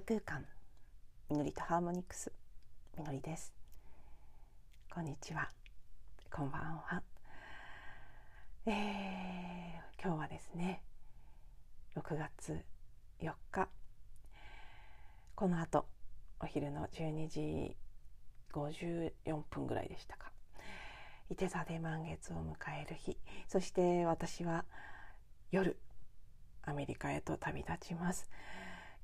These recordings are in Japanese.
空間。みのりとハーモニクス。みのりです。こんにちは。こんばんは。えー、今日はですね6月4日。この後お昼の12時54分ぐらいでしたか。伊手座で満月を迎える日。そして私は夜アメリカへと旅立ちます。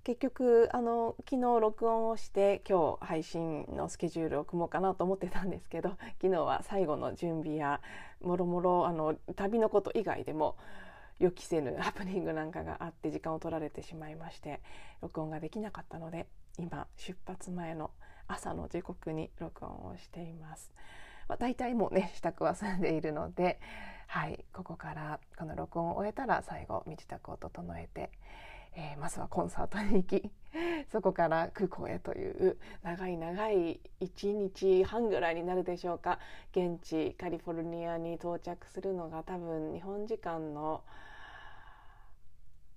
結局あの昨日録音をして今日配信のスケジュールを組もうかなと思ってたんですけど 昨日は最後の準備やもろもろ旅のこと以外でも予期せぬハプニングなんかがあって時間を取られてしまいまして録音ができなかったので今出発前の朝の時刻に録音をしています。まあ、大体もうね支度は済んでいるので、はい、ここからこの録音を終えたら最後身支度を整えてえー、まずはコンサートに行き そこから空港へという長い長い1日半ぐらいになるでしょうか。現地カリフォルニアに到着するのが多分日本時間の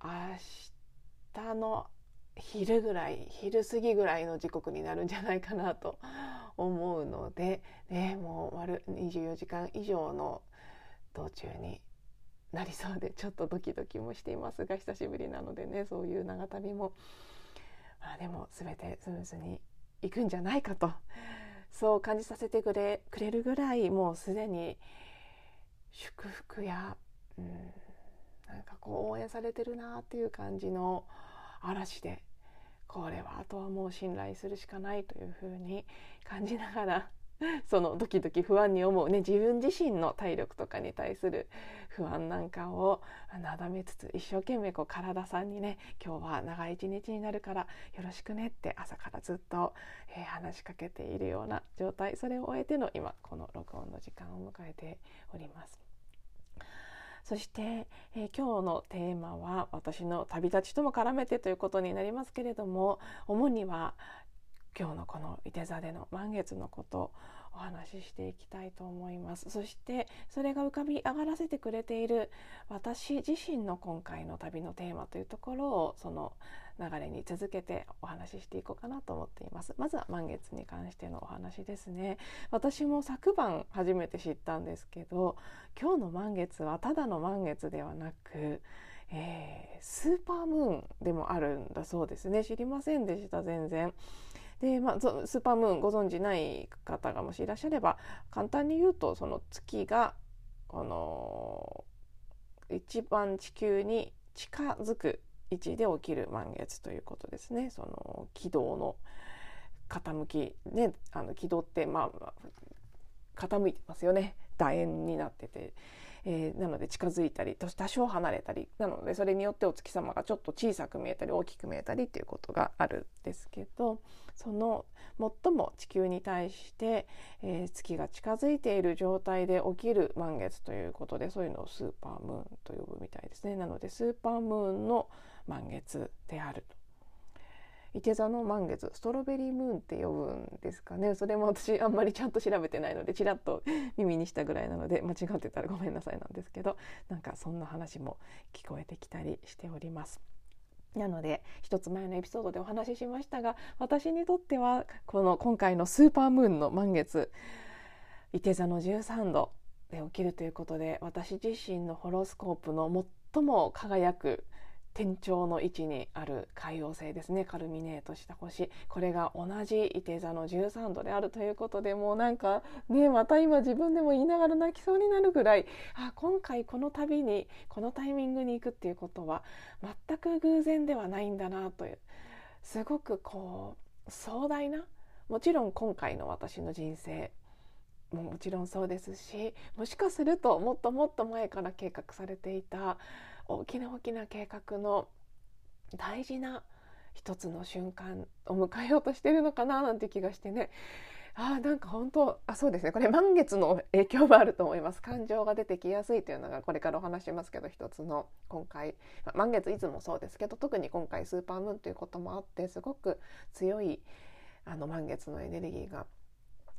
明日の昼ぐらい昼過ぎぐらいの時刻になるんじゃないかなと思うので、ね、もう丸24時間以上の道中になりそうでちょっとドキドキもしていますが久しぶりなのでねそういう長旅も、まあ、でも全てスムーズにいくんじゃないかと。そう感じさせてくれくれるぐらいもうすでに祝福や、うん、なんかこう応援されてるなっていう感じの嵐でこれはあとはもう信頼するしかないというふうに感じながら そのドキドキ不安に思うね自分自身の体力とかに対する不安なんかをなだめつつ一生懸命こう体さんにね今日は長い一日になるからよろしくねって朝からずっと、えー、話しかけているような状態それを終えての今この録音の時間を迎えております。そして、えー、今日のテーマは私の旅立ちとも絡めてということになりますけれども主には今日のこのいて座での満月のことお話ししていきたいと思います。そしてそれが浮かび上がらせてくれている私自身の今回の旅のテーマというところをその流れに続けてお話ししていこうかなと思っています。まずは満月に関してのお話ですね。私も昨晩初めて知ったんですけど今日の満月はただの満月ではなくえー、スーパームーンでもあるんだそうですね。知りませんでした全然。で、まあ、スーパームーンご存じない方がもしいらっしゃれば簡単に言うとその月がこの一番地球に近づく位置で起きる満月ということですね。その軌道の傾きねあの軌道ってまあ傾いてますよね楕円になっててえー、なので近づいたり多少離れたりなのでそれによってお月様がちょっと小さく見えたり大きく見えたりっていうことがあるんですけどその最も地球に対して、えー、月が近づいている状態で起きる満月ということでそういうのをスーパームーンと呼ぶみたいですね。なのでスーパームーンの満月であるといて座の満月ストロベリームーンって呼ぶんですかねそれも私あんまりちゃんと調べてないのでちらっと耳にしたぐらいなので間違ってたらごめんなさいなんですけどなんかそんな話も聞こえてきたりしております。なので一つ前のエピソードでお話ししましたが私にとってはこの今回のスーパームーンの満月いて座の13度で起きるということで私自身のホロスコープの最も輝く天頂の位置にある海王星ですね。カルミネートした星。これが同じ伊手座の13度であるということでもうなんかねまた今自分でも言いながら泣きそうになるぐらい。あ今回この旅にこのタイミングに行くっていうことは全く偶然ではないんだなという。すごくこう壮大なもちろん今回の私の人生ももちろんそうですしもしかするともっともっと前から計画されていた大きな大きな計画の大事な一つの瞬間を迎えようとしてるのかななんて気がしてね。あなんか本当あそうですね。これ満月の影響もあると思います。感情が出てきやすいというのがこれからお話しますけど一つの今回。満月いつもそうですけど特に今回スーパームーンということもあってすごく強いあの満月のエネルギーが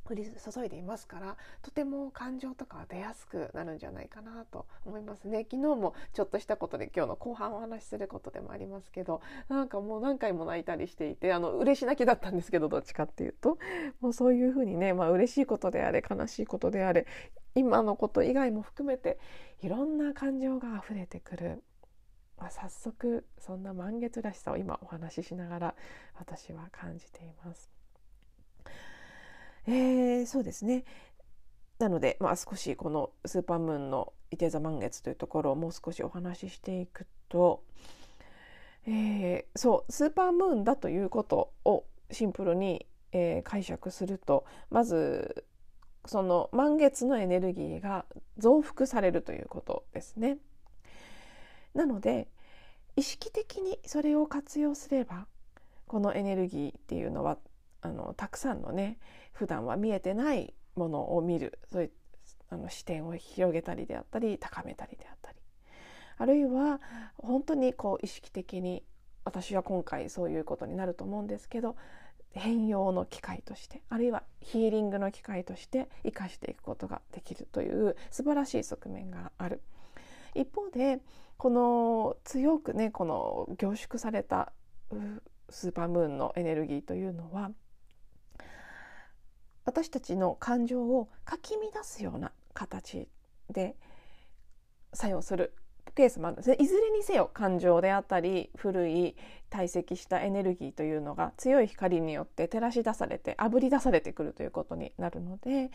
降り注いでいますからとても感情とかは出やすくなるんじゃないかなと思いますね。昨日もちょっとしたことで今日の後半お話しすることでもありますけどなんかもう何回も泣いたりしていてあの嬉し泣きだったんですけどどっちかっていうと。もうそういうふうにね、まあ嬉しいことであれ悲しいことであれ今のこと以外も含めていろんな感情が溢れてくる。まあ、早速そんな満月らしさを今お話ししながら私は感じています。えー、そうですねなので、まあ、少しこのスーパームーンのいて座満月というところをもう少しお話ししていくと、えー、そうスーパームーンだということをシンプルに、えー、解釈するとまずその満月のエネルギーが増幅されるということですね。なので意識的にそれを活用すればこのエネルギーっていうのはあのたくさんのね普段は見えてないものを見るそういうあの視点を広げたりであったり高めたりであったりあるいは本当にこう意識的に私は今回そういうことになると思うんですけど変容の機会としてあるいはヒーリングの機会として生かしていくことができるという素晴らしい側面がある。一方でこの強くねこの凝縮されたスーパームーンのエネルギーというのは私たちの感情をかき乱すような形で作用するケースもあるんですね。いずれにせよ感情であったり古い堆積したエネルギーというのが強い光によって照らし出されてあぶり出されてくるということになるので、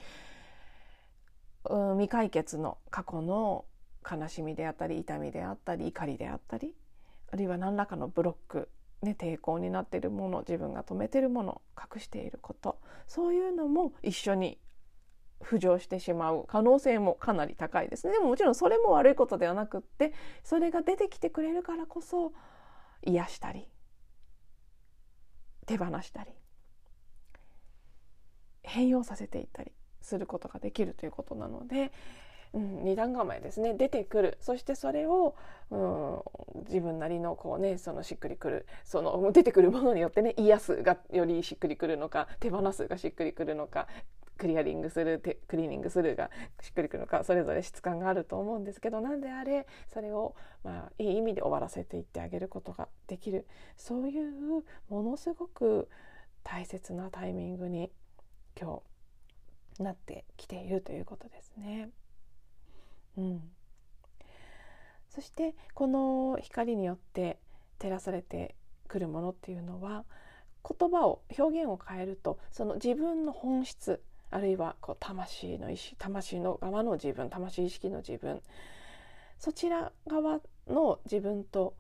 うん、未解決の過去の悲しみであったり痛みであったり怒りであったりあるいは何らかのブロックね、抵抗になっているもの自分が止めてるもの隠していることそういうのも一緒に浮上してしまう可能性もかなり高いですね。でももちろんそれも悪いことではなくってそれが出てきてくれるからこそ癒したり手放したり変容させていったりすることができるということなのでうん、二段構えですね。出てくる。そしてそれを、うん、自分なりのこうねそのしっくりくる。その出てくるものによってね癒すがよりしっくりくるのか手放すがしっくりくるのかクリアリングするクリーニングするがしっくりくるのかそれぞれ質感があると思うんですけど何であれそれを、まあ、いい意味で終わらせていってあげることができる。そういうものすごく大切なタイミングに今日なってきているということですね。うん、そしてこの光によって照らされてくるものっていうのは言葉を表現を変えるとその自分の本質あるいはこう魂の意志魂の側の自分魂意識の自分そちら側の自分と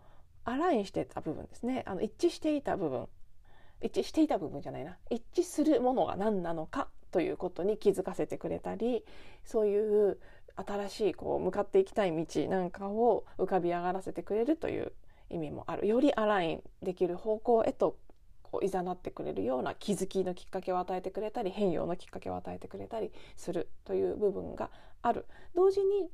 アラインしてた部分ですね。あの一致していた部分。一致していた部分じゃないな。一致するものが何なのかということに気づかせてくれたりそういう新しいこう向かっていきたい道なんかを浮かび上がらせてくれるという意味もある。よりアラインできる方向へとこう誘ってくれるような気づきのきっかけを与えてくれたり変容のきっかけを与えてくれたりするという部分がある。同時に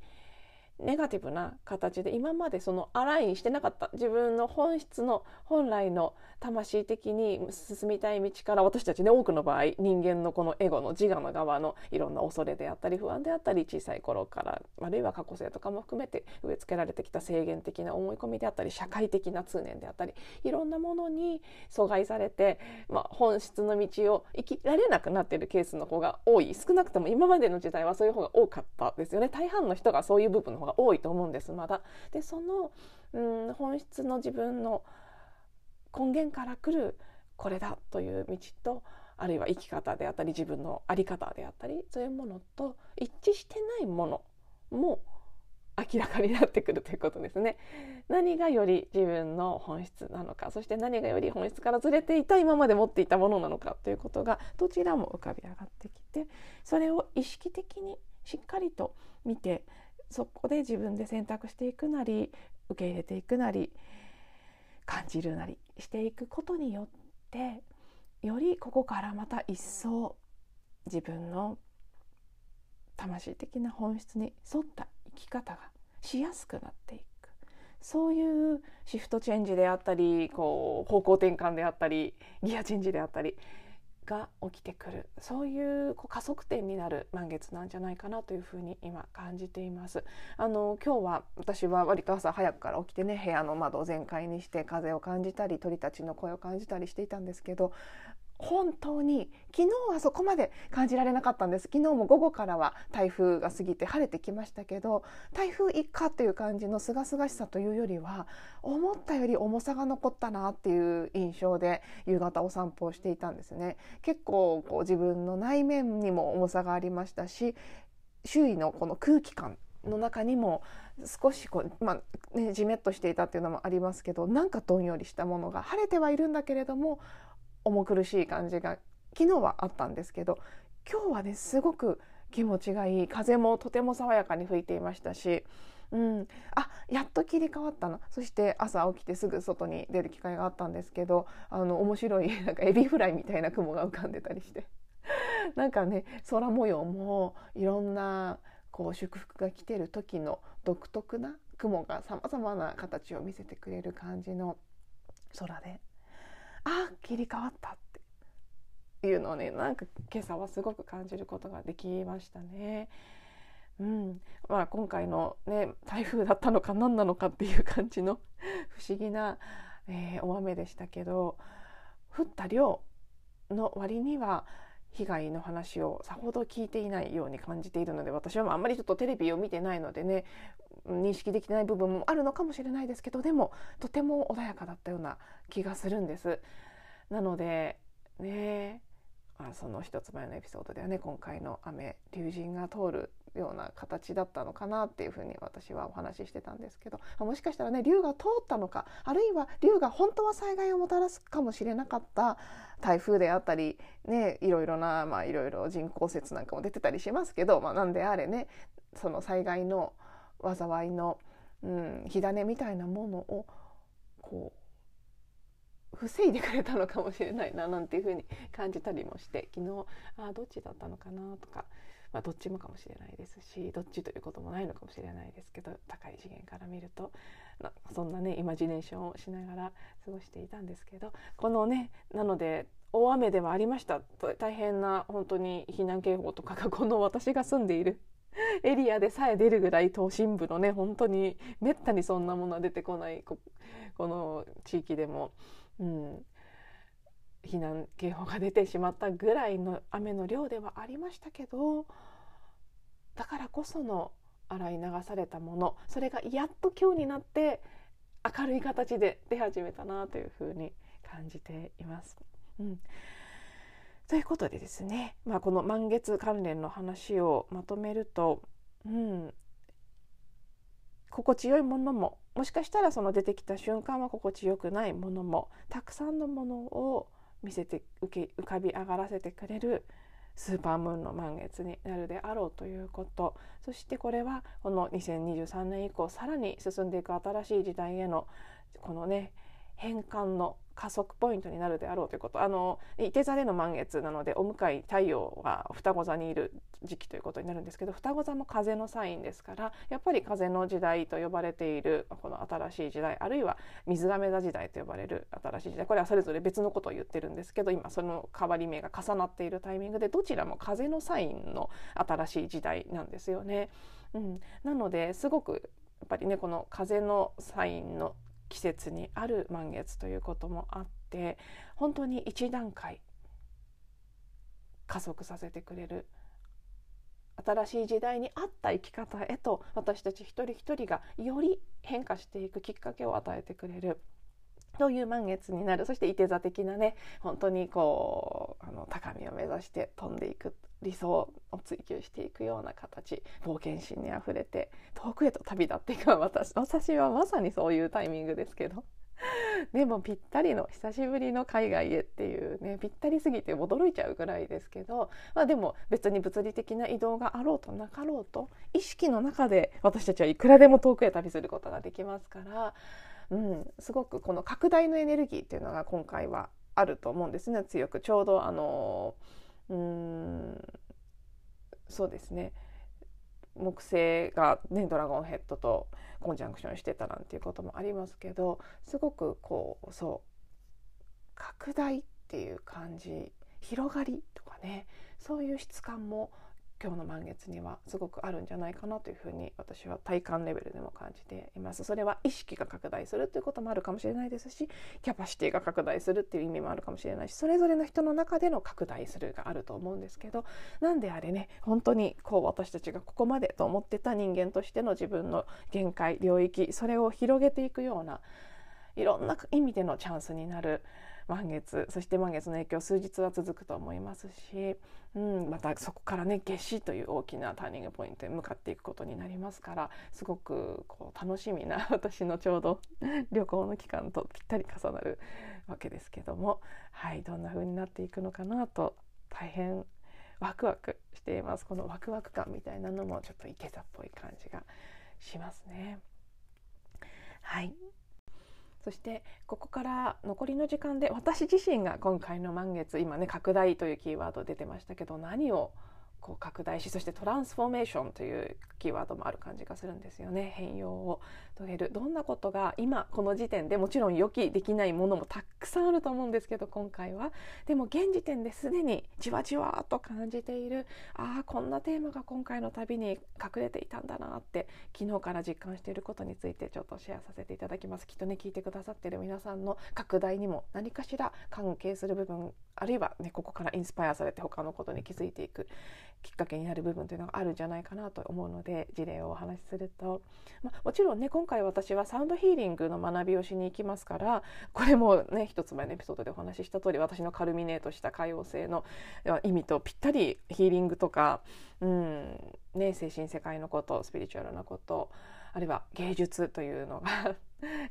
ネガティブな形で今までそのアラインしてなかった自分の本質の本来の魂的に進みたい道から私たちね多くの場合人間のこのエゴの自我の側のいろんな恐れであったり不安であったり小さい頃からあるいは過去性とかも含めて植え付けられてきた制限的な思い込みであったり社会的な通念であったりいろんなものに阻害されて、まあ、本質の道を生きられなくなっているケースの方が多い。少なくとも今までの時代はそういう方が多かったですよね。大半の人がそういう部分の方が多いと思うんですまだ。でそのうん本質の自分の根源から来るこれだという道とあるいは生き方であったり自分の在り方であったりそういうものと一致してないものも明らかになってくるということですね。何がより自分の本質なのかそして何がより本質からずれていた今まで持っていたものなのかということがどちらも浮かび上がってきてそれを意識的にしっかりと見てそこで自分で選択していくなり受け入れていくなり感じるなりしていくことによってよりここからまた一層自分の魂的な本質に沿った生き方がしやすくなっていく。そういうシフトチェンジであったりこう方向転換であったりギアチェンジであったりが起きてくる。そういうこう加速点になる満月なんじゃないかなというふうに今感じています。あの今日は私は割と朝早くから起きてね部屋の窓を全開にして風を感じたり鳥たちの声を感じたりしていたんですけど本当に昨日はそこまで感じられなかったんです。昨日も午後からは台風が過ぎて晴れてきましたけど台風一過っていう感じの清々しさというよりは思ったより重さが残ったなっていう印象で夕方お散歩をしていたんですね。結構こう自分の内面にも重さがありましたし周囲のこの空気感の中にも少しこう、まあね、じめっとしていたっていうのもありますけどなんかどんよりしたものが晴れてはいるんだけれども重苦しい感じが昨日はあったんですけど今日はねすごく気持ちがいい。風もとても爽やかに吹いていましたし、うん、あやっと切り替わったな。そして朝起きてすぐ外に出る機会があったんですけどあの面白い なんかエビフライみたいな雲が浮かんでたりして。なんかね空模様もいろんなこう祝福が来てる時の独特な雲がさまざまな形を見せてくれる感じの空であ切り替わったっていうのをねなんか今朝はすごく感じることができましたね。うんまあ、今回の、ね、台風だったのか何なのかっていう感じの不思議な、えー、大雨でしたけど降った量の割には被害の話をさほど聞いていないように感じているので私はあんまりちょっとテレビを見てないのでね認識できない部分もあるのかもしれないですけどでもとても穏やかだったような気がするんです。なのでねあその一つ前のエピソードではね今回の雨竜神が通るような形だったのかなっていうふうに私はお話ししてたんですけどもしかしたらね竜が通ったのかあるいは竜が本当は災害をもたらすかもしれなかった台風であったりねいろいろなまあいろいろ人工説なんかも出てたりしますけど、まあ、なんであれねその災害の災いの、うん、火種みたいなものをこう防いでくれたのかもしれないななんていうふうに感じたりもして昨日ああどっちだったのかなとか、まあ、どっちもかもしれないですしどっちということもないのかもしれないですけど高い次元から見るとそんなねイマジネーションをしながら過ごしていたんですけどこのねなので大雨ではありました。大変な本当に避難警報とかがこの私が住んでいる エリアでさえ出るぐらい都心部のね本当にめったにそんなものは出てこないこの地域でも、うん、避難警報が出てしまったぐらいの雨の量ではありましたけどだからこその洗い流されたものそれがやっと今日になって明るい形で出始めたなというふうに感じています。うん。ということでですね、まあ、この満月関連の話をまとめると、うん、心地よいものももしかしたらその出てきた瞬間は心地よくないものもたくさんのものを見せて浮け浮かび上がらせてくれるスーパームーンの満月になるであろうということ。そしてこれはこの2023年以降さらに進んでいく新しい時代へのこのね変換の加速ポイントになるであろうということ。あの伊手座での満月なのでお向かい太陽が双子座にいる時期ということになるんですけど双子座も風のサインですからやっぱり風の時代と呼ばれているこの新しい時代あるいは水亀座時代と呼ばれる新しい時代。これはそれぞれ別のことを言ってるんですけど今その変わり目が重なっているタイミングでどちらも風のサインの新しい時代なんですよね。うん、なのですごくやっぱりねこの風のサインの季節にある満月ということもあって本当に一段階加速させてくれる新しい時代に合った生き方へと私たち一人一人がより変化していくきっかけを与えてくれる。という満月になる。そしていて座的なね本当にこうあの高みを目指して飛んでいく理想を追求していくような形冒険心にあふれて遠くへと旅立っていく私私はまさにそういうタイミングですけど。でもぴったりの久しぶりの海外へっていうねぴったりすぎて驚いちゃうぐらいですけど、まあ、でも別に物理的な移動があろうとなかろうと意識の中で私たちはいくらでも遠くへ旅することができますから、うん、すごくこの拡大のエネルギーっていうのが今回はあると思うんですね。強くちょうどあのうんそうですね。木星が、ね、ドラゴンヘッドとコンジャンクションしてたなんていうこともありますけどすごくこうそう拡大っていう感じ広がりとかねそういう質感も今日の満月にはすごくあるんじゃないかなというふうに私は体感レベルでも感じています。それは意識が拡大するということもあるかもしれないですしキャパシティが拡大するっていう意味もあるかもしれないしそれぞれの人の中での拡大するがあると思うんですけどなんであれね本当にこう私たちがここまでと思ってた人間としての自分の限界領域それを広げていくようないろんな意味でのチャンスになる満月そして満月の影響数日は続くと思いますし、うん、またそこからね夏至という大きなターニングポイントへ向かっていくことになりますからすごくこう楽しみな私のちょうど旅行の期間とぴったり重なるわけですけども、はい、どんな風になっていくのかなと大変ワクワクしていますこのワクワク感みたいなのもちょっといけ座っぽい感じがしますね。はいそしてここから残りの時間で私自身が今回の満月今ね拡大というキーワード出てましたけど何をこう拡大しそしてトランスフォーメーションというキーワードもある感じがするんですよね。変容を遂げる。どんなことが今この時点でもちろん予期できないものもたくさんあると思うんですけど今回は。でも現時点ですでにじわじわと感じている。ああこんなテーマが今回の旅に隠れていたんだなって昨日から実感していることについてちょっとシェアさせていただきます。きっとね聞いてくださってる皆さんの拡大にも何かしら関係する部分あるいはねここからインスパイアされて他のことに気づいていくきっかけになる部分というのがあるんじゃないかなと思うので事例をお話しすると、まあ、もちろんね今回私はサウンドヒーリングの学びをしに行きますからこれもね一つ前のエピソードでお話しした通り私のカルミネートした海王星の意味とぴったりヒーリングとか、うんね、精神世界のことスピリチュアルなことあるいは芸術というのが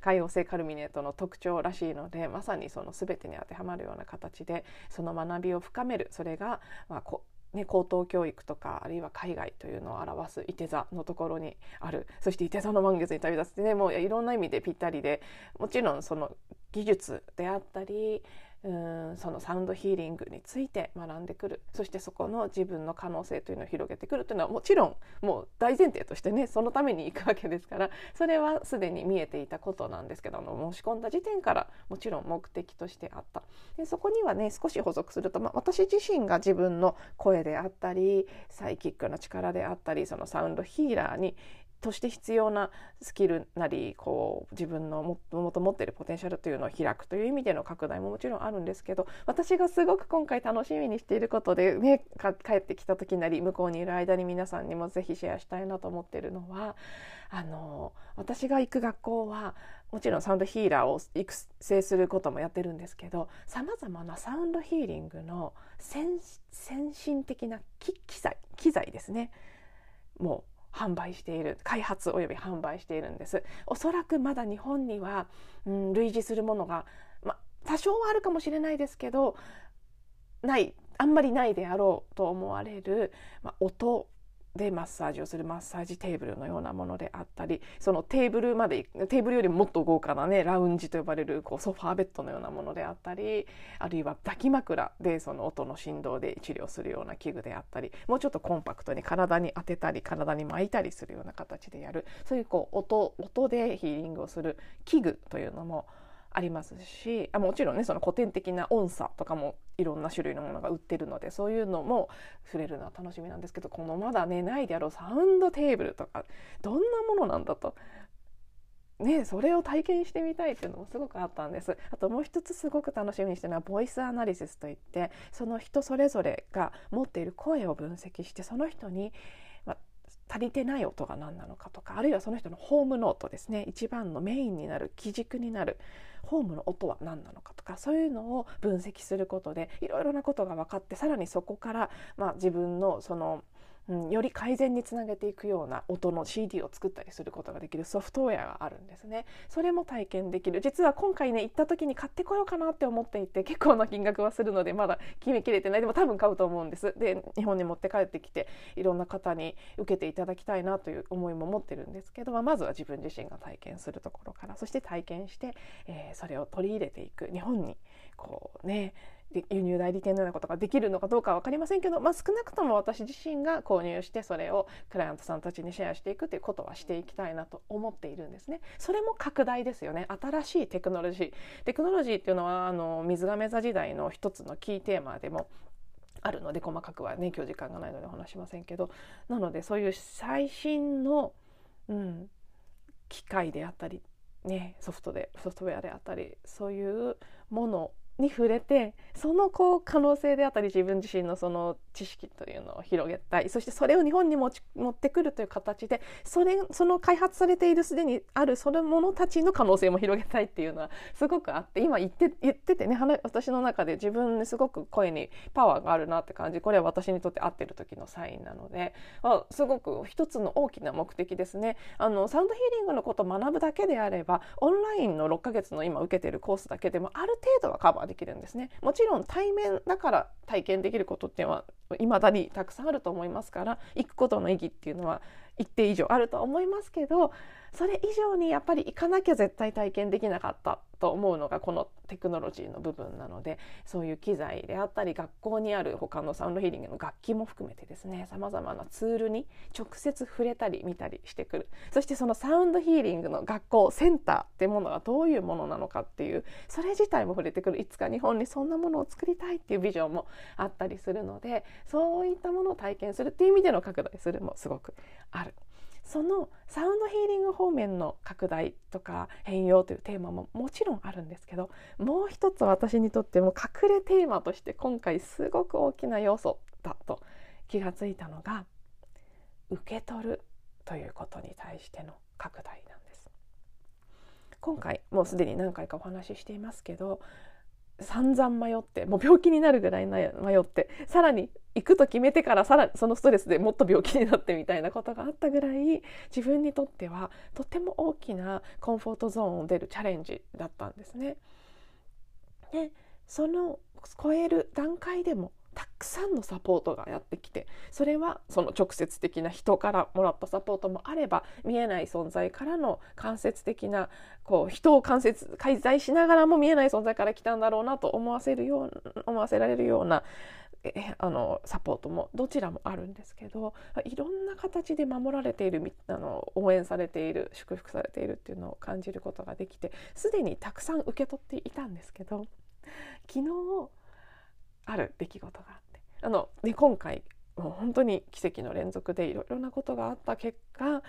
海王星カルミネートの特徴らしいのでまさにその全てに当てはまるような形でその学びを深める。それが、まあ、こね、高等教育とかあるいは海外というのを表すいて座のところにある。そしていて座の満月に旅立つってねもういろんな意味でぴったりでもちろんその技術であったりんそのサウンドヒーリングについて学んでくる。そしてそこの自分の可能性というのを広げてくるというのはもちろんもう大前提としてね そのために行くわけですから。それはすでに見えていたことなんですけど申し込んだ時点からもちろん目的としてあった。でそこにはね少し補足すると、まあ、私自身が自分の声であったりサイキックの力であったりそのサウンドヒーラーにとして必要なスキルなりこう自分のもともと持ってるポテンシャルというのを開くという意味での拡大ももちろんあるんですけど私がすごく今回楽しみにしていることで、ね、帰ってきた時なり向こうにいる間に皆さんにもぜひシェアしたいなと思っているのはあの私が行く学校はもちろんサウンドヒーラーを育成することもやってるんですけどさまざまなサウンドヒーリングの先進的な機材機材ですね。もう販売している開発および販売しているんです。おそらくまだ日本には、うん、類似するものが、ま、多少はあるかもしれないですけどないあんまりないであろうと思われる、ま、音でマッサージをするマッサージテーブルのようなものであったりそのテーブルまでテーブルよりもっと豪華なねラウンジと呼ばれるこうソファーベッドのようなものであったりあるいは抱き枕でその音の振動で治療するような器具であったりもうちょっとコンパクトに体に当てたり体に巻いたりするような形でやる。そういうこう音音でヒーリングをする器具というのもありますしあもちろんねその古典的な音差とかもいろんな種類のものが売ってるのでそういうのも触れるのは楽しみなんですけどこのまだねないであろうサウンドテーブルとかどんなものなんだと。ね、それを体験してみたいっていうのもすごくあったんですあともう一つすごく楽しみにしてるのはボイスアナリシスといってその人それぞれが持っている声を分析してその人に足りてない音が何なのかとかあるいはその人のホームノートですね。一番のメインになる基軸になるホームの音は何なのかとかそういうのを分析することでいろいろなことが分かってさらにそこから、まあ、自分のそのうん、より改善につなげていくような音の CD を作ったりすることができるソフトウェアがあるんですね。それも体験できる。実は今回ね行った時に買ってこようかなって思っていて結構な金額はするのでまだ決めきれてない。でも多分買うと思うんです。で日本に持って帰ってきていろんな方に受けていただきたいなという思いも持ってるんですけど、まあ、まずは自分自身が体験するところからそして体験して、えー、それを取り入れていく。日本にこうね輸入代理店のようなことができるのかどうかは分かりませんけど、まあ、少なくとも私自身が購入してそれをクライアントさんたちにシェアしていくということはしていきたいなと思っているんですね。それも拡大ですよね。新しいテクノロジー。テクノロジーっていうのはあの水亀座時代の一つのキーテーマでもあるので細かくはね今日時間がないのでお話しませんけど。なのでそういう最新の、うん、機械であったり、ね、ソフトでソフトウェアであったりそういうものに触れてそのこう可能性であったり自分自身のその知識というのを広げたい。そしてそれを日本に持ち持ってくるという形でそれその開発されているすでにあるそのものたちの可能性も広げたいっていうのはすごくあって今言って言っててね私の中で自分にすごく声にパワーがあるなって感じ。これは私にとって合ってる時のサインなので、あ、すごく一つの大きな目的ですね。あのサウンドヒーリングのことを学ぶだけであればオンラインの6ヶ月の今受けてるコースだけでもある程度はカバーできるんですね。もちろん対面だから体験できることっていうのはいまだにたくさんあると思いますから行くことの意義っていうのは一定以上あると思いますけどそれ以上にやっぱり行かなきゃ絶対体験できなかったと思うのがこのテクノロジーの部分なのでそういう機材であったり学校にある他のサウンドヒーリングの楽器も含めてですねさまざまなツールに直接触れたり見たりしてくるそしてそのサウンドヒーリングの学校センターってものがどういうものなのかっていうそれ自体も触れてくるいつか日本にそんなものを作りたいっていうビジョンもあったりするのでそういったものを体験するっていう意味での拡大するもすごくある。そのサウンドヒーリング方面の拡大とか変容というテーマももちろんあるんですけどもう一つ私にとっても隠れテーマとして今回すごく大きな要素だと気がついたのが受け取るということに対しての拡大なんです。今回もうすでに何回かお話ししていますけど散々迷ってもう病気になるぐらい迷ってさらに行くと決めてからさらにそのストレスでもっと病気になってみたいなことがあったぐらい自分にとってはとても大きなコンフォートゾーンを出るチャレンジだったんですね。でその超える段階でもたくさんのサポートがやってきてそれはその直接的な人からもらったサポートもあれば見えない存在からの間接的なこう人を間接介在しながらも見えない存在から来たんだろうなと思わせるよう思わせられるようなえあのサポートもどちらもあるんですけどいろんな形で守られているあの応援されている祝福されているっていうのを感じることができてすでにたくさん受け取っていたんですけど昨日ある出来事があって。あので今回もう本当に奇跡の連続でいろいろなことがあった結果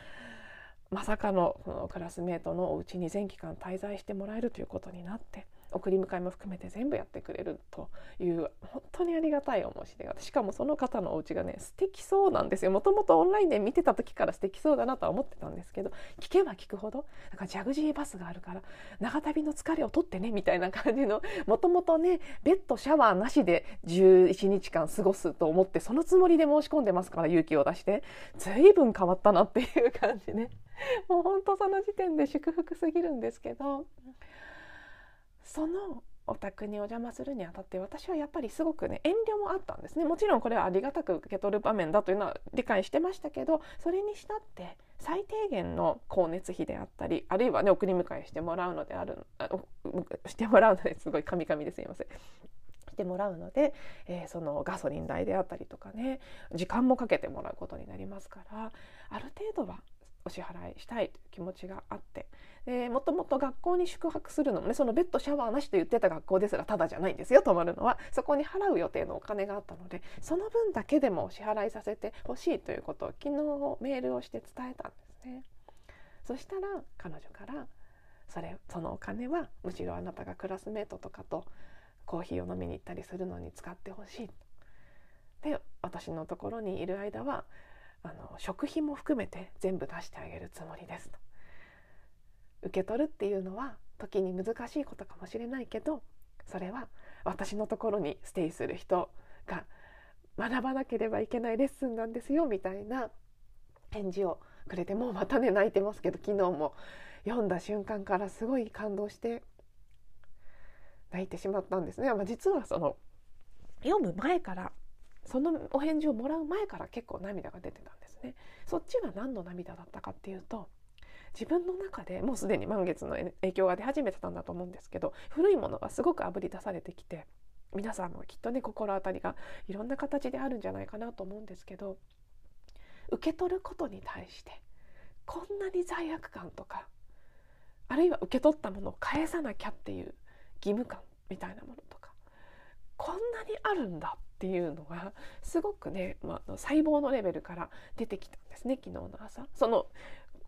まさかのこのクラスメートのお家に全期間滞在してもらえるということになって。送り迎えも含めて全部やってくれるという本当にありがたいお申し出がしかもその方のお家がね素敵そうなんですよ。もともとオンラインで見てた時から素敵そうだなとは思ってたんですけど聞けば聞くほどなんかジャグジーバスがあるから長旅の疲れを取ってねみたいな感じのもともとねベッドシャワーなしで11日間過ごすと思ってそのつもりで申し込んでますから勇気を出して。随分変わったなっていう感じね。もうほんとその時点で祝福すぎるんですけど。そのお宅にお邪魔するにあたって私はやっぱりすごくね遠慮もあったんですねもちろんこれはありがたく受け取る場面だというのは理解してましたけどそれにしたって最低限の光熱費であったりあるいはね送り迎えしてもらうのであるあしてもらうのですごいカミカミですいません。してもらうので、えー、そのガソリン代であったりとかね時間もかけてもらうことになりますからある程度はお支払いしたいという気持ちがあって。でもともと学校に宿泊するのもねそのベッドシャワーなしと言ってた学校ですらただじゃないんですよ泊まるのは。そこに払う予定のお金があったのでその分だけでもお支払いさせてほしいということを昨日メールをして伝えたんですね。そしたら彼女からそれそのお金はむしろあなたがクラスメートとかとコーヒーを飲みに行ったりするのに使ってほしい。で私のところにいる間はあの食費も含めて全部出してあげるつもりですと。受け取るっていうのは時に難しいことかもしれないけどそれは私のところにステイする人が学ばなければいけないレッスンなんですよみたいな返事をくれてもうまたね泣いてますけど昨日も読んだ瞬間からすごい感動して泣いてしまったんですね。まあ、実はその読む前からそのお返事をもらう前から結構涙が出てたんですね。そっちは何の涙だったかっていうと自分の中でもうすでに満月の影響が出始めてたんだと思うんですけど古いものがすごくあぶり出されてきて皆さんもきっとね心当たりがいろんな形であるんじゃないかなと思うんですけど受け取ることに対してこんなに罪悪感とかあるいは受け取ったものを返さなきゃっていう義務感みたいなものとかこんなにあるんだっていうのがすごくね、まあ、細胞のレベルから出てきたんですね昨日の朝。その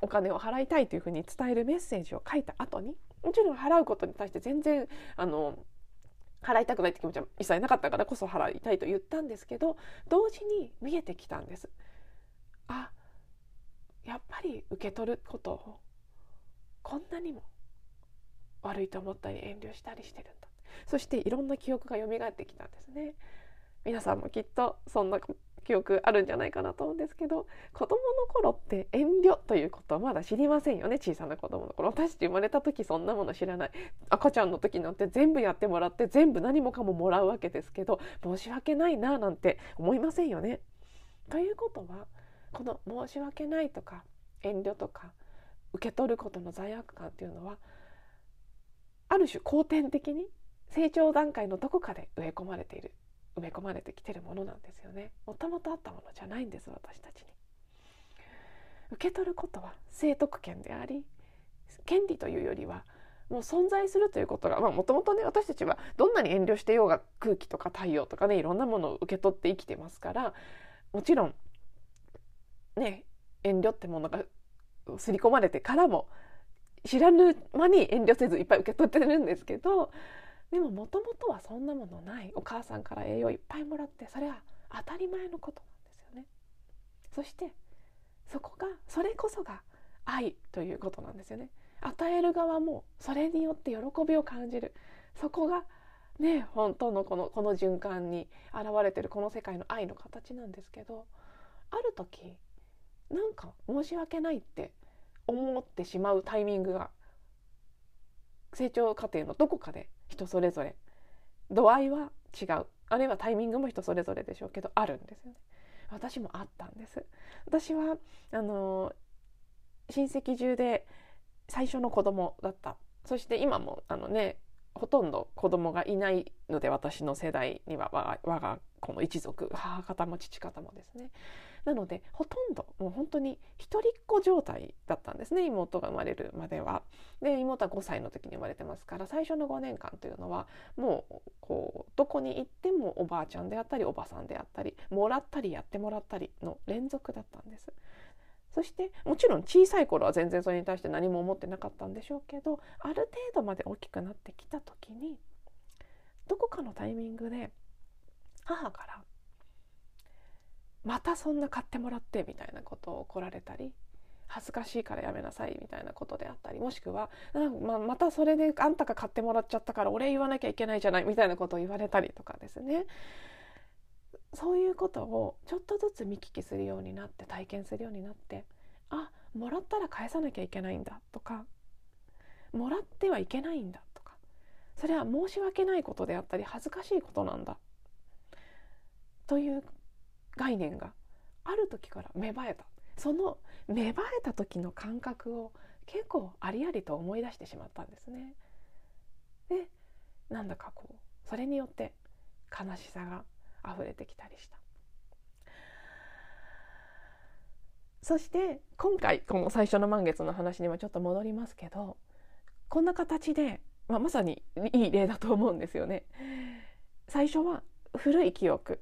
お金を払いたいというふうに伝えるメッセージを書いた後にもちろん払うことに対して全然あの払いたくないって気持ちは一切なかったからこそ払いたいと言ったんですけど同時に見えてきたんです。あやっぱり受け取ることをこんなにも悪いと思ったり遠慮したりしてるんだそしていろんな記憶が蘇ってきたんですね皆さんもきっとそんな記憶あるんじゃないかなと思うんですけど子供の頃って遠慮ということはまだ知りませんよね。小さな子供の頃。私たち生まれた時そんなもの知らない。赤ちゃんの時なんて全部やってもらって全部何もかももらうわけですけど申し訳ないななんて思いませんよね。ということはこの申し訳ないとか遠慮とか受け取ることの罪悪感っていうのはある種後天的に成長段階のどこかで植え込まれている。埋め込まれてきてるものなんですよね。もともとあったものじゃないんです私たちに。受け取ることは生徳権であり権利というよりはもう存在するということがもともとね私たちはどんなに遠慮してようが空気とか太陽とかねいろんなものを受け取って生きてますからもちろんね遠慮ってものが刷り込まれてからも知らぬ間に遠慮せずいっぱい受け取ってるんですけどでももともとはそんなものないお母さんから栄養いっぱいもらってそれは当たり前のことなんですよね。そしてそこがそれこそが愛ということなんですよね。与える側もそれによって喜びを感じるそこがね本当のこのこの循環に現れてるこの世界の愛の形なんですけどある時なんか申し訳ないって思ってしまうタイミングが成長過程のどこかで人それぞれ。度合いは違う。あるいはタイミングも人それぞれでしょうけどあるんですよね。私もあったんです。私はあの親戚中で最初の子供だった。そして今もあのねほとんど子供がいないので私の世代には我が我が子の一族母方も父方もですね。なのでほとんどもう本当に一人っ子状態だったんですね妹が生まれるまでは。で妹は5歳の時に生まれてますから最初の5年間というのはもうこうどこに行ってもおばあちゃんであったりおばさんであったりもらったりやってもらったりの連続だったんです。そしてもちろん小さい頃は全然それに対して何も思ってなかったんでしょうけどある程度まで大きくなってきた時にどこかのタイミングで母からまたそんな買ってもらってみたいなことを怒られたり恥ずかしいからやめなさいみたいなことであったりもしくはままたそれであんたが買ってもらっちゃったから俺言わなきゃいけないじゃないみたいなことを言われたりとかですね。そういうことをちょっとずつ見聞きするようになって体験するようになってあもらったら返さなきゃいけないんだとかもらってはいけないんだとかそれは申し訳ないことであったり恥ずかしいことなんだという概念がある時から芽生えたその芽生えた時の感覚を結構ありありと思い出してしまったんですね。でなんだかこうそれによって悲しさが溢れてきたりした。そして今回この最初の満月の話にもちょっと戻りますけどこんな形で、まあ、まさにいい例だと思うんですよね。最初は古い記憶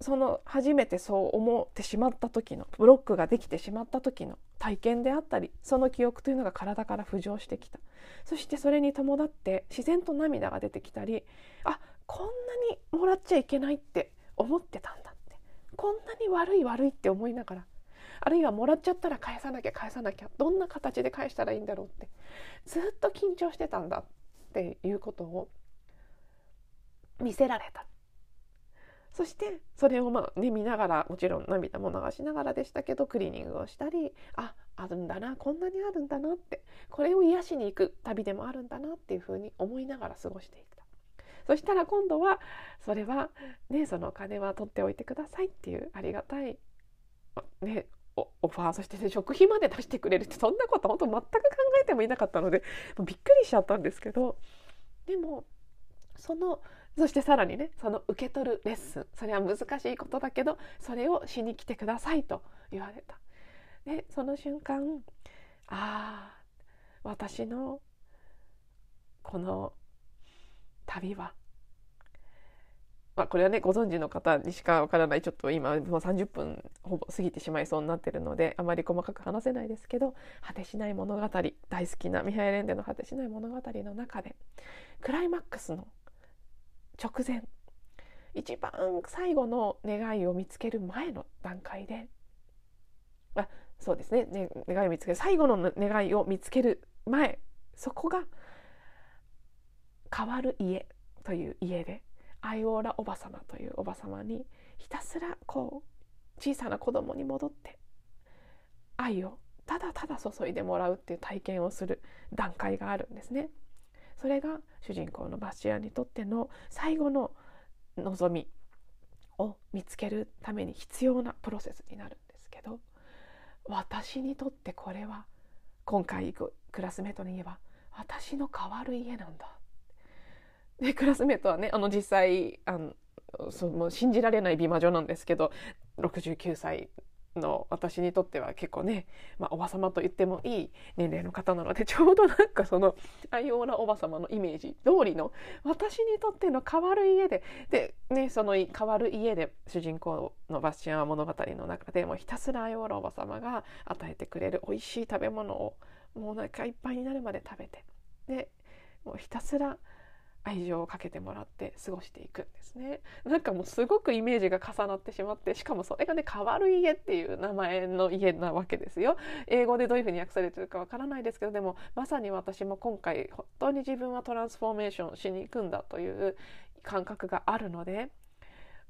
その初めてそう思ってしまった時のブロックができてしまった時の体験であったりその記憶というのが体から浮上してきた。そしてそれに伴って自然と涙が出てきたりあこんなにもらっちゃいけないって思ってたんだって。こんなに悪い悪いって思いながらあるいはもらっちゃったら返さなきゃ返さなきゃどんな形で返したらいいんだろうってずっと緊張してたんだっていうことを見せられた。そしてそれをまあね見ながらもちろん涙も流しながらでしたけどクリーニングをしたりああるんだなこんなにあるんだなってこれを癒しに行く旅でもあるんだなっていうふうに思いながら過ごしていった。そしたら今度はそれはねそのお金は取っておいてくださいっていうありがたいねオファーそして、ね、食費まで出してくれるってそんなこと本当全く考えてもいなかったのでびっくりしちゃったんですけどでもそのそしてさらにねその受け取るレッスンそれは難しいことだけどそれをしに来てくださいと言われた。でその瞬間ああ私のこの旅はまあ、これはねご存知の方にしかわからないちょっと今もう30分ほぼ過ぎてしまいそうになってるのであまり細かく話せないですけど「果てしない物語」大好きなミハイ・レンデの「果てしない物語」の中でクライマックスの直前一番最後の願いを見つける前の段階であそうですねね願いを見つける最後の願いを見つける前そこが変わる家という家でアイオーラおば様というおば様にひたすらこう小さな子供に戻って愛をただただ注いでもらうっていう体験をする段階があるんですね。それが主人公のバシアにとっての最後の望みを見つけるために必要なプロセスになるんですけど私にとってこれは今回行くクラスメートに言えば私の変わる家なんだ。でクラスメートはねあの実際あのそうもう信じられない美魔女なんですけど69歳の私にとっては結構ね、まあ、おば様と言ってもいい年齢の方なので ちょうどなんかそのアイオーラおば様のイメージ通りの私にとっての変わる家でで、ね、その変わる家で主人公のバスチアン物語の中でもひたすらアイオーラおば様が与えてくれる美味しい食べ物をもうお腹いっぱいになるまで食べてでもうひたすら愛情をかけてもらって過ごしていくんですね。なんかもうすごくイメージが重なってしまってしかもそれがね変わる家っていう名前の家なわけですよ。英語でどういうふうに訳されてるかわからないですけどでもまさに私も今回本当に自分はトランスフォーメーションしに行くんだという感覚があるので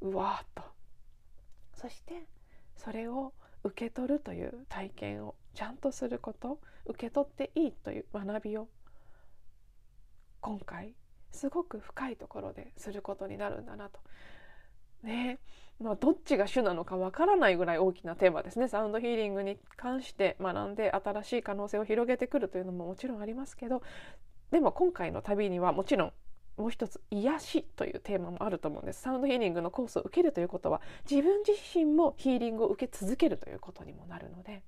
うわーっと。そしてそれを受け取るという体験をちゃんとすること受け取っていいという学びを今回すごく深いところですることになるんだなと。ね。まあ、どっちが主なのかわからないぐらい大きなテーマですね。サウンドヒーリングに関して学んで新しい可能性を広げてくるというのももちろんありますけどでも今回の旅にはもちろんもう一つ癒しというテーマもあると思うんです。サウンドヒーリングのコースを受けるということは自分自身もヒーリングを受け続けるということにもなるので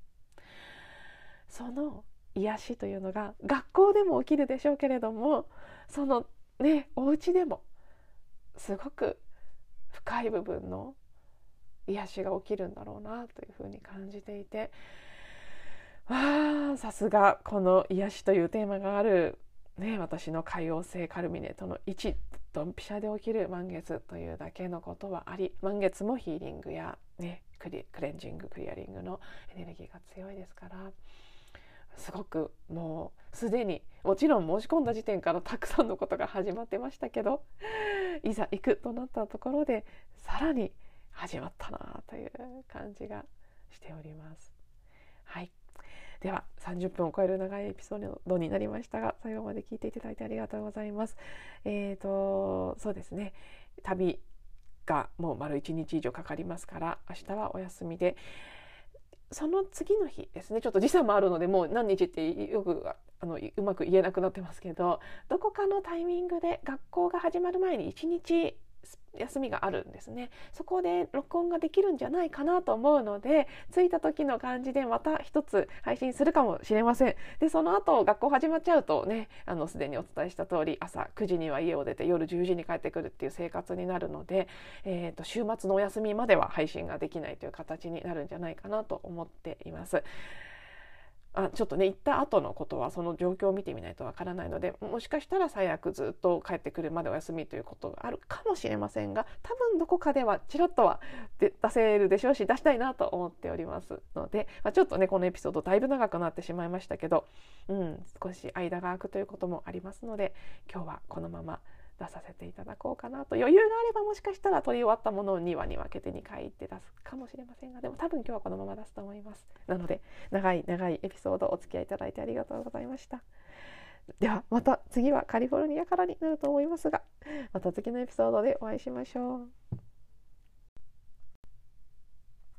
その癒しというのが学校でも起きるでしょうけれどもそのねお家でもすごく深い部分の癒しが起きるんだろうなというふうに感じていてわあさすがこの癒しというテーマがある、ね、私の海王星カルミネートの1ドンピシャで起きる満月というだけのことはあり満月もヒーリングや、ね、クレンジングクリアリングのエネルギーが強いですから。すごくもうすでにもちろん申し込んだ時点からたくさんのことが始まってましたけど いざ行くとなったところでさらに始まったなという感じがしております。はいでは30分を超える長いエピソードになりましたが最後まで聞いていただいてありがとうございます。えーとそうですね旅がもう丸1日以上かかりますから明日はお休みでその次の日ですね。ちょっと時差もあるのでもう何日ってよくあのうまく言えなくなってますけどどこかのタイミングで学校が始まる前に1日休みがあるんですねそこで録音ができるんじゃないかなと思うので着いた時の感じでまた一つ配信するかもしれませんでその後学校始まっちゃうとねあのすでにお伝えした通り朝9時には家を出て夜10時に帰ってくるっていう生活になるので、えーと、週末のお休みまでは配信ができないという形になるんじゃないかなと思っています。あちょっとね行った後のことはその状況を見てみないとわからないのでもしかしたら最悪ずっと帰ってくるまでお休みということがあるかもしれませんが多分どこかではちらっとは出せるでしょうし出したいなと思っておりますので、まあ、ちょっとねこのエピソードだいぶ長くなってしまいましたけど、うん、少し間が空くということもありますので今日はこのまま出させていただこうかなと余裕があればもしかしたら取り終わったものを2話に分けて2回って出すかもしれませんがでも多分今日はこのまま出すと思います。なので長い長いエピソードお付き合いいただいてありがとうございました。ではまた次はカリフォルニアからになると思いますがまた次のエピソードでお会いしましょう。